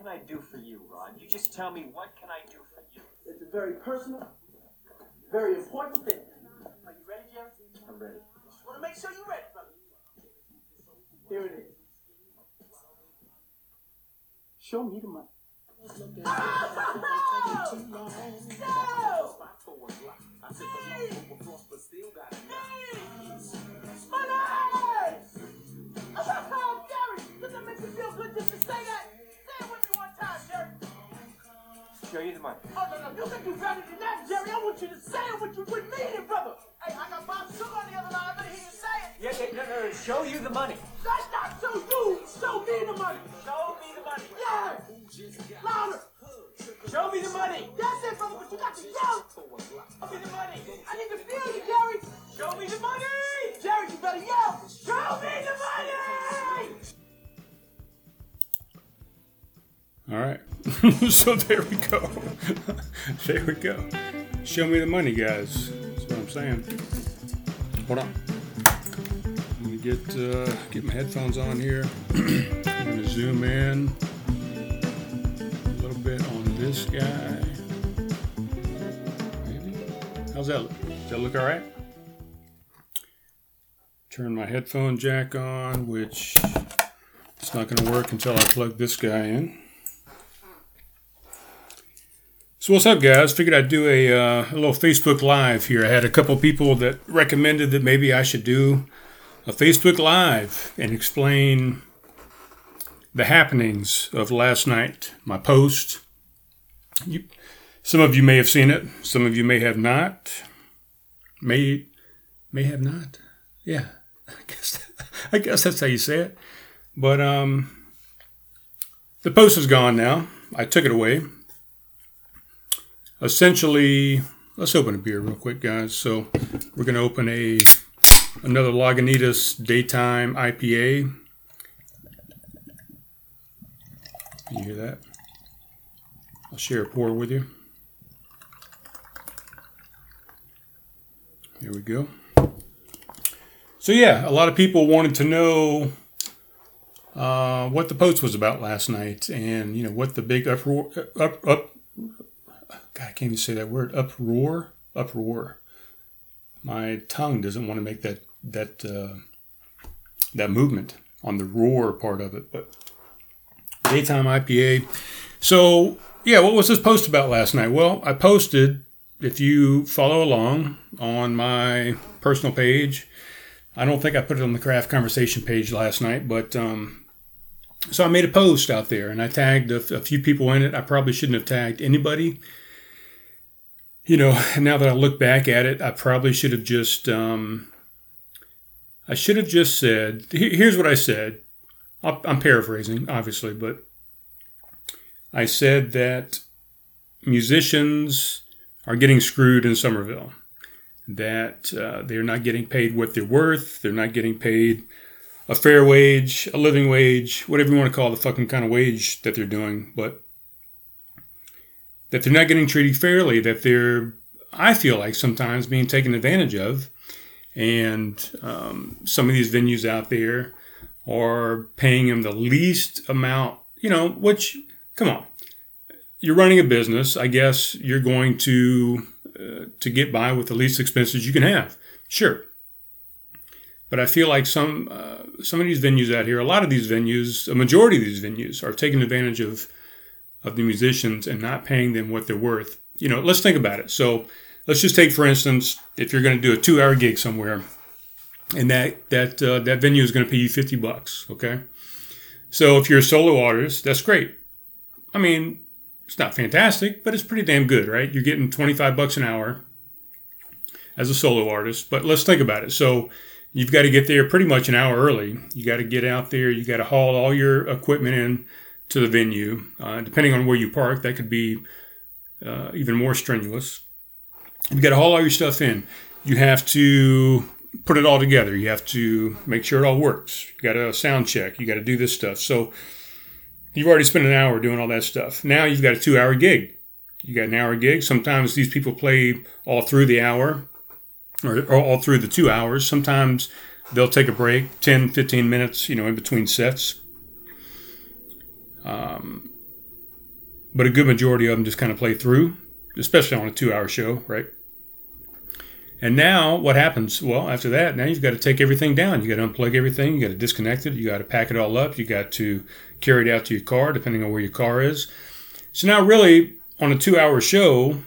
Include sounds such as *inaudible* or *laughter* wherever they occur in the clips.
can I do for you, Ron? You just tell me what can I do for you. It's a very personal, very important thing. Are you ready, Jerry? I'm ready. Just want to make sure you're ready, brother. Here it is. Show me the money. Show you the money. Oh, no, no, you can do better than that, Jerry. I want you to say it what you would mean it, brother. Hey, I got Bob Sugar on the other line. I better hear you say it. Yeah, yeah, no, no, no. Show you the money. That's not show you. Show me the money. Show me the money. Yeah. Louder. Show me the money. That's it, brother, but you got to yell. Show me the money. I need to feel you, Jerry. Show me the money. Jerry, you better yell. Show me the money. All right. *laughs* so there we go. *laughs* there we go. Show me the money, guys. That's what I'm saying. Hold on. Let me get uh, get my headphones on here. *clears throat* I'm gonna zoom in a little bit on this guy. Maybe. How's that look? Does that look all right? Turn my headphone jack on, which it's not going to work until I plug this guy in. So what's up, guys? Figured I'd do a, uh, a little Facebook Live here. I had a couple people that recommended that maybe I should do a Facebook Live and explain the happenings of last night. My post. You, some of you may have seen it. Some of you may have not. May may have not. Yeah, *laughs* I guess I guess that's how you say it. But um, the post is gone now. I took it away essentially let's open a beer real quick guys. So we're going to open a another lagunitas daytime ipa you hear that? I'll share a pour with you. Here we go. So yeah a lot of people wanted to know uh, what the post was about last night and you know what the big uproar up, up God, I can't even say that word. Uproar, uproar. My tongue doesn't want to make that that uh, that movement on the roar part of it. But daytime IPA. So yeah, what was this post about last night? Well, I posted. If you follow along on my personal page, I don't think I put it on the craft conversation page last night, but um, so I made a post out there and I tagged a, a few people in it. I probably shouldn't have tagged anybody you know, now that I look back at it, I probably should have just, um, I should have just said, here's what I said. I'm paraphrasing, obviously, but I said that musicians are getting screwed in Summerville, that uh, they're not getting paid what they're worth, they're not getting paid a fair wage, a living wage, whatever you want to call the fucking kind of wage that they're doing, but that they're not getting treated fairly, that they're, I feel like sometimes being taken advantage of. And um, some of these venues out there are paying them the least amount, you know, which, come on, you're running a business. I guess you're going to, uh, to get by with the least expenses you can have. Sure. But I feel like some, uh, some of these venues out here, a lot of these venues, a majority of these venues are taking advantage of of the musicians and not paying them what they're worth. You know, let's think about it. So let's just take, for instance, if you're going to do a two hour gig somewhere and that, that, uh, that venue is going to pay you 50 bucks. Okay. So if you're a solo artist, that's great. I mean, it's not fantastic, but it's pretty damn good, right? You're getting 25 bucks an hour as a solo artist. But let's think about it. So you've got to get there pretty much an hour early. You got to get out there. You got to haul all your equipment in to the venue. Uh, depending on where you park, that could be uh, even more strenuous. You've got to haul all your stuff in. You have to put it all together. You have to make sure it all works. You got to sound check. You got to do this stuff. So you've already spent an hour doing all that stuff. Now you've got a two hour gig. You got an hour gig. Sometimes these people play all through the hour or, or all through the two hours. Sometimes they'll take a break, 10, 15 minutes, you know, in between sets. Um, but a good majority of them just kind of play through, especially on a two-hour show, right? And now what happens? Well, after that, now you've got to take everything down. You got to unplug everything. You got to disconnect it. You got to pack it all up. You got to carry it out to your car, depending on where your car is. So now, really, on a two-hour show,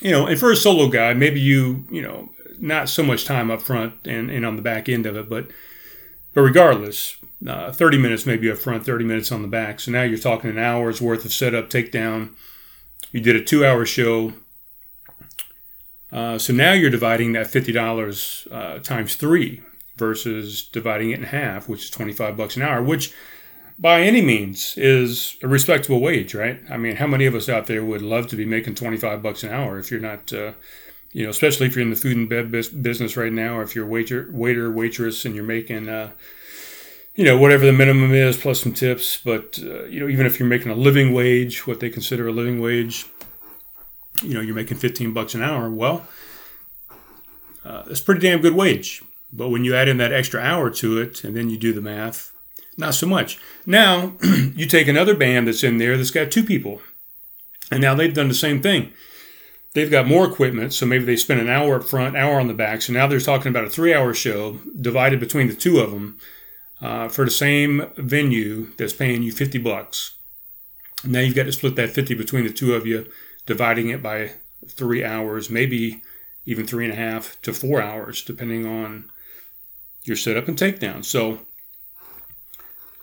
you know, and for a solo guy, maybe you, you know, not so much time up front and, and on the back end of it, but but regardless, uh, 30 minutes maybe up front, 30 minutes on the back. So now you're talking an hour's worth of setup, takedown. You did a two-hour show. Uh, so now you're dividing that $50 uh, times three versus dividing it in half, which is 25 bucks an hour, which by any means is a respectable wage, right? I mean, how many of us out there would love to be making 25 bucks an hour if you're not, uh, you know, especially if you're in the food and bed business right now, or if you're waiter, waiter, waitress, and you're making, uh, you know, whatever the minimum is plus some tips. But, uh, you know, even if you're making a living wage, what they consider a living wage, you know, you're making 15 bucks an hour. Well, uh, it's pretty damn good wage. But when you add in that extra hour to it and then you do the math, not so much. Now, *clears throat* you take another band that's in there that's got two people, and now they've done the same thing. They've got more equipment, so maybe they spend an hour up front, hour on the back. So now they're talking about a three-hour show divided between the two of them uh, for the same venue that's paying you fifty bucks. Now you've got to split that fifty between the two of you, dividing it by three hours, maybe even three and a half to four hours, depending on your setup and takedown. So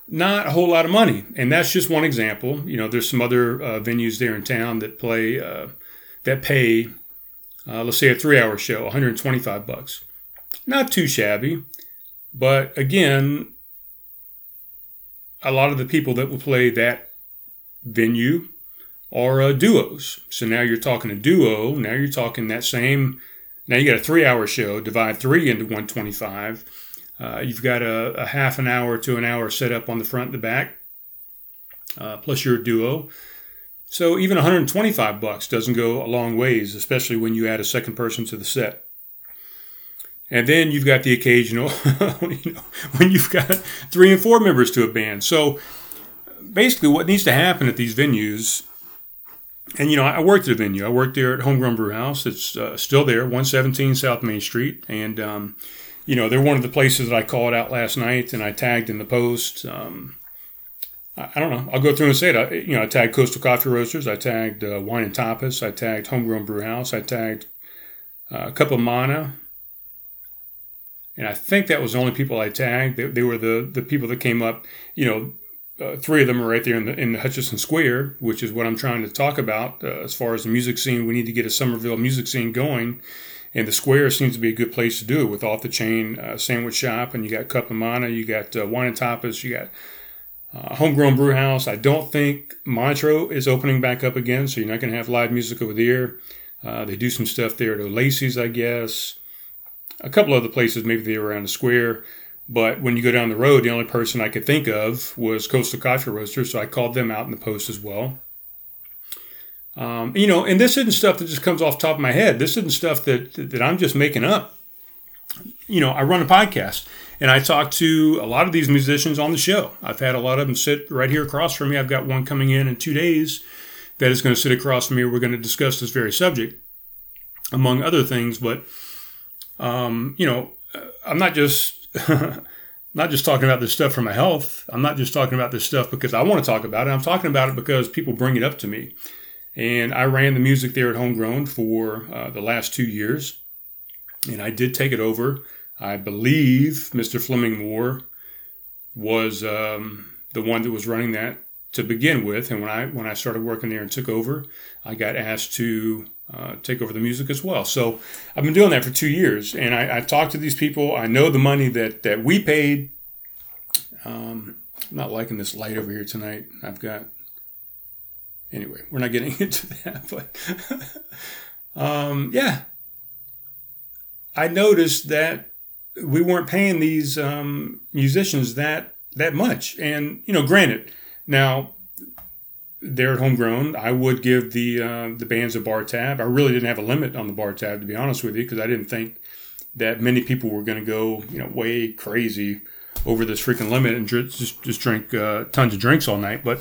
not a whole lot of money. And that's just one example. You know, there's some other uh, venues there in town that play, uh, that pay, uh, let's say a three hour show, 125 bucks. Not too shabby. But again, a lot of the people that will play that venue are uh, duos. So now you're talking a duo. Now you're talking that same, now you got a three hour show, divide three into 125 uh, you've got a, a, half an hour to an hour set up on the front and the back, uh, plus your duo. So even 125 bucks doesn't go a long ways, especially when you add a second person to the set. And then you've got the occasional, *laughs* you know, when you've got three and four members to a band. So basically, what needs to happen at these venues, and you know, I worked at a venue. I worked there at Homegrown Brew House. It's uh, still there, 117 South Main Street, and um, you know, they're one of the places that I called out last night and I tagged in the post. Um, I, don't know. I'll go through and say it. I, you know, I tagged Coastal Coffee Roasters. I tagged uh, Wine and Tapas. I tagged Homegrown Brew House. I tagged uh, a Cup of Mana. And I think that was the only people I tagged. They, they were the, the people that came up. You know, uh, three of them are right there in the in the Hutchinson Square, which is what I'm trying to talk about uh, as far as the music scene. We need to get a Summerville music scene going and the square seems to be a good place to do it with off the chain uh, sandwich shop. And you got Cup of Mana, you got uh, Wine and Tapas, you got uh, Homegrown Brew House. I don't think Montreux is opening back up again, so you're not going to have live music over there. Uh, they do some stuff there to Lacey's, I guess. A couple other places, maybe they were around the square. But when you go down the road, the only person I could think of was Coastal Coffee Roasters, so I called them out in the post as well. Um, you know, and this isn't stuff that just comes off top of my head. This isn't stuff that that I'm just making up. You know, I run a podcast and I talk to a lot of these musicians on the show. I've had a lot of them sit right here across from me. I've got one coming in in two days that is going to sit across from me. We're going to discuss this very subject, among other things. But um, you know, I'm not just *laughs* not just talking about this stuff for my health. I'm not just talking about this stuff because I want to talk about it. I'm talking about it because people bring it up to me. And I ran the music there at Homegrown for uh, the last two years. And I did take it over. I believe Mr. Fleming Moore was um, the one that was running that to begin with. And when I when I started working there and took over, I got asked to uh, take over the music as well. So I've been doing that for two years, and I, I talked to these people. I know the money that that we paid. Um, I'm not liking this light over here tonight. I've got anyway, we're not getting *laughs* into that, but *laughs* um, yeah, I noticed that we weren't paying these um, musicians that that much, and you know, granted, now they're homegrown. I would give the uh, the bands a bar tab. I really didn't have a limit on the bar tab, to be honest with you, because I didn't think that many people were going to go, you know, way crazy over this freaking limit and just just drink uh, tons of drinks all night. But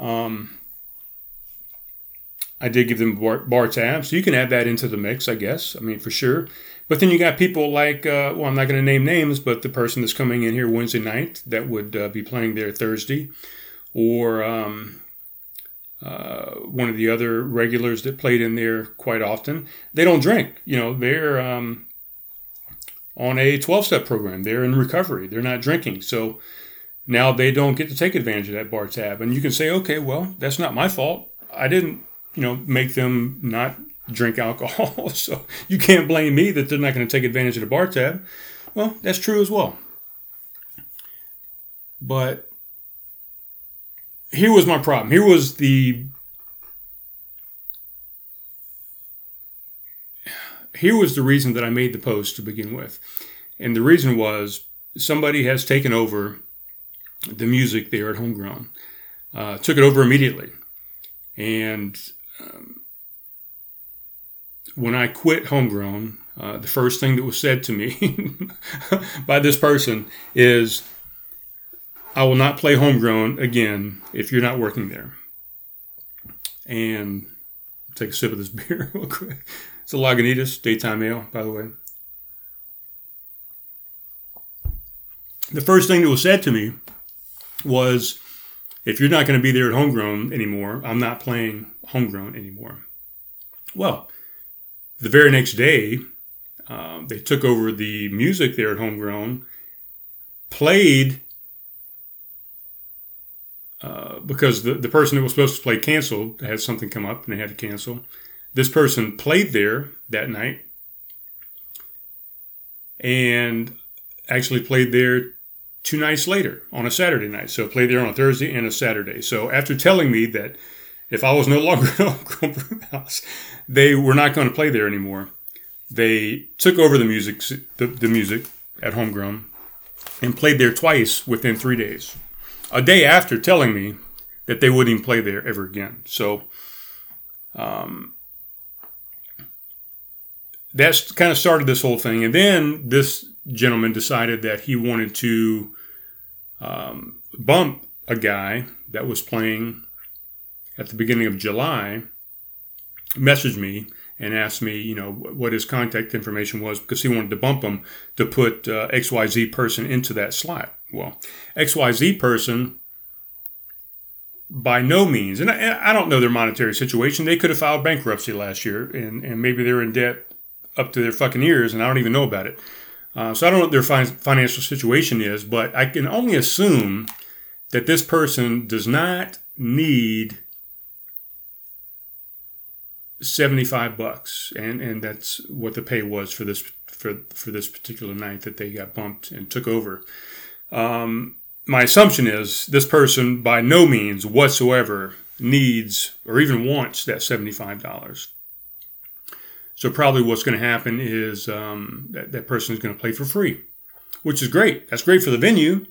Um, I did give them bar, bar tab, so you can add that into the mix, I guess. I mean, for sure. But then you got people like, uh, well, I'm not going to name names, but the person that's coming in here Wednesday night that would uh, be playing there Thursday, or um, uh, one of the other regulars that played in there quite often. They don't drink. You know, they're um, on a 12 step program. They're in recovery. They're not drinking. So now they don't get to take advantage of that bar tab. And you can say, okay, well, that's not my fault. I didn't, you know, make them not drink alcohol. *laughs* so you can't blame me that they're not going to take advantage of the bar tab. Well, that's true as well. But here was my problem. Here was the here was the reason that I made the post to begin with. And the reason was somebody has taken over the music there at Homegrown, uh, took it over immediately. And um, when I quit Homegrown, uh, the first thing that was said to me *laughs* by this person is, I will not play Homegrown again if you're not working there. And take a sip of this *laughs* beer real quick. It's a Lagunitas Daytime Ale, by the way. The first thing that was said to me was, if you're not going to be there at Homegrown anymore, I'm not playing Homegrown anymore. Well, the very next day, uh, they took over the music there at Homegrown, played uh, because the, the person that was supposed to play canceled had something come up and they had to cancel. This person played there that night and actually played there two nights later on a Saturday night. So played there on a Thursday and a Saturday. So after telling me that if I was no *laughs* longer at Homegrown House, they were not going to play there anymore, they took over the music, the, the music at Homegrown and played there twice within three days. A day after telling me that they wouldn't even play there ever again. So, um, that's kind of started this whole thing. And then this gentleman decided that he wanted to um, bump a guy that was playing at the beginning of July, messaged me and asked me, you know, what his contact information was because he wanted to bump him to put uh, XYZ person into that slot. Well, XYZ person, by no means, and I, I don't know their monetary situation. They could have filed bankruptcy last year and, and maybe they're in debt up to their fucking ears, and I don't even know about it. Uh, so I don't know what their fi- financial situation is, but I can only assume that this person does not need 75 bucks and and that's what the pay was for this for for this particular night that they got bumped and took over. Um, my assumption is this person by no means whatsoever needs or even wants that $75 so probably what's going to happen is um, that, that person is going to play for free which is great. That's great for the venue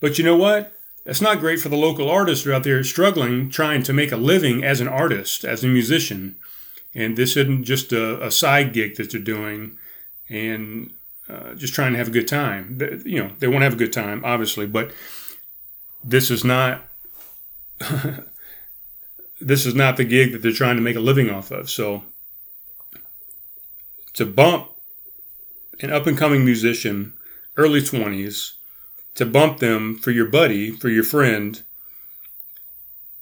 but you know what? That's not great for the local artists out there struggling trying to make a living as an artist as a musician and this isn't just a, a side gig that they're doing and uh, just trying to have a good time. They, you know, they want to have a good time, obviously, but this is not *laughs* this is not the gig that they're trying to make a living off of. So to bump an up and coming musician, early twenties, to bump them for your buddy, for your friend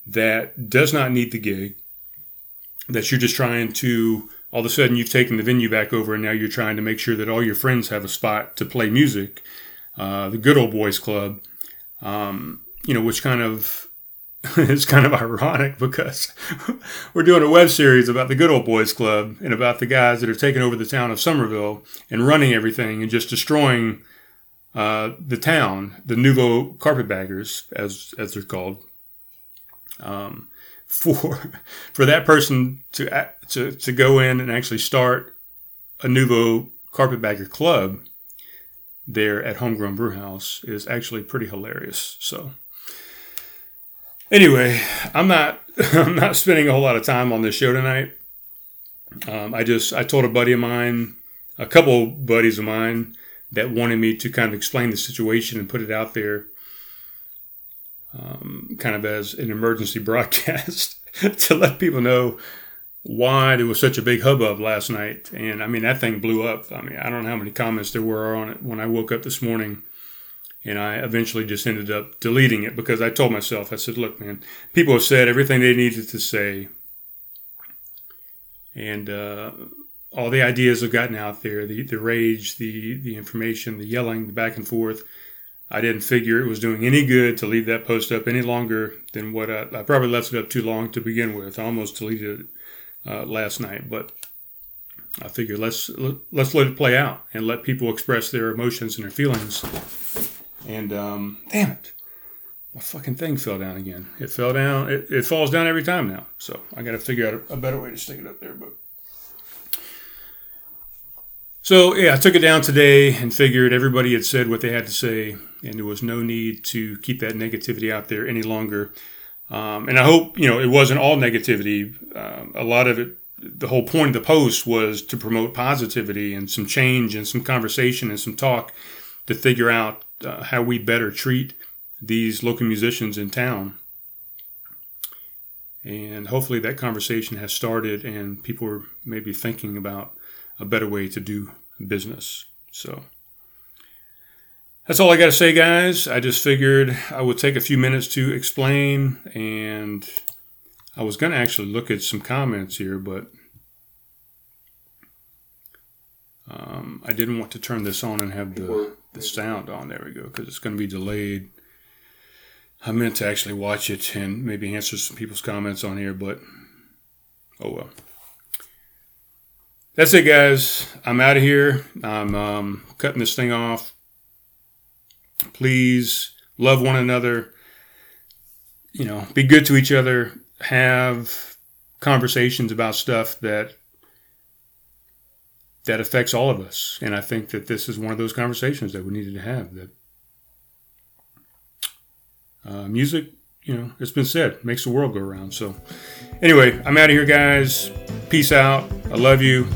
that does not need the gig, that you're just trying to all of a sudden you've taken the venue back over and now you're trying to make sure that all your friends have a spot to play music uh, the good old boys club um, you know which kind of *laughs* is kind of ironic because *laughs* we're doing a web series about the good old boys club and about the guys that are taking over the town of Summerville and running everything and just destroying uh, the town the nouveau carpetbaggers as as they're called. Um, for for that person to to to go in and actually start a nouveau carpetbagger club there at Homegrown Brew House is actually pretty hilarious. So anyway, I'm not *laughs* I'm not spending a whole lot of time on this show tonight. Um, I just I told a buddy of mine, a couple buddies of mine that wanted me to kind of explain the situation and put it out there kind of as an emergency *laughs* broadcast to let people know why there was such a big hubbub last night. And I mean, that thing blew up. I mean, I don't know how many comments there were on it when I woke up this morning. And I eventually just ended up deleting it because I told myself, I said, look, man, people have said everything they needed to say. And uh, all the ideas have gotten out there the, the rage, the, the information, the yelling, the back and forth. I didn't figure it was doing any good to leave that post up any longer than what I, I probably left it up too long to begin with. I almost deleted it uh, last night, but I figured let's let's let it play out and let people express their emotions and their feelings. And um, damn it, my fucking thing fell down again. It fell down. It, it falls down every time now. So I got to figure out a, a better way to stick it up there, but. So yeah, I took it down today and figured everybody had said what they had to say, and there was no need to keep that negativity out there any longer. Um, and I hope you know it wasn't all negativity. Um, a lot of it, the whole point of the post was to promote positivity and some change and some conversation and some talk to figure out uh, how we better treat these local musicians in town. And hopefully that conversation has started and people are maybe thinking about a better way to do business. So that's all I got to say, guys. I just figured I would take a few minutes to explain, and I was going to actually look at some comments here, but um, I didn't want to turn this on and have the, the sound on. There we go, because it's going to be delayed. I meant to actually watch it and maybe answer some people's comments on here, but oh well that's it, guys. I'm out of here. I'm um, cutting this thing off. Please love one another. You know, be good to each other. Have conversations about stuff that that affects all of us. And I think that this is one of those conversations that we needed to have. That uh, music, you know, it's been said, makes the world go around. So, anyway, I'm out of here, guys. Peace out. I love you.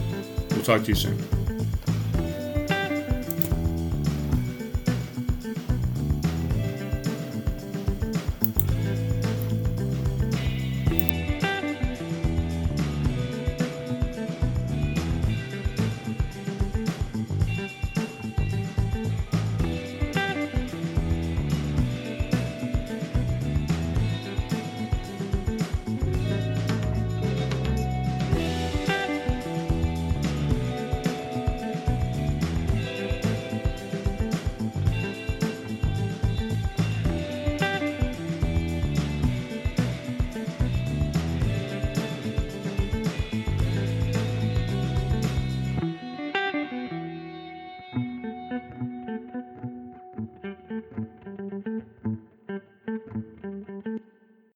We'll talk to you soon.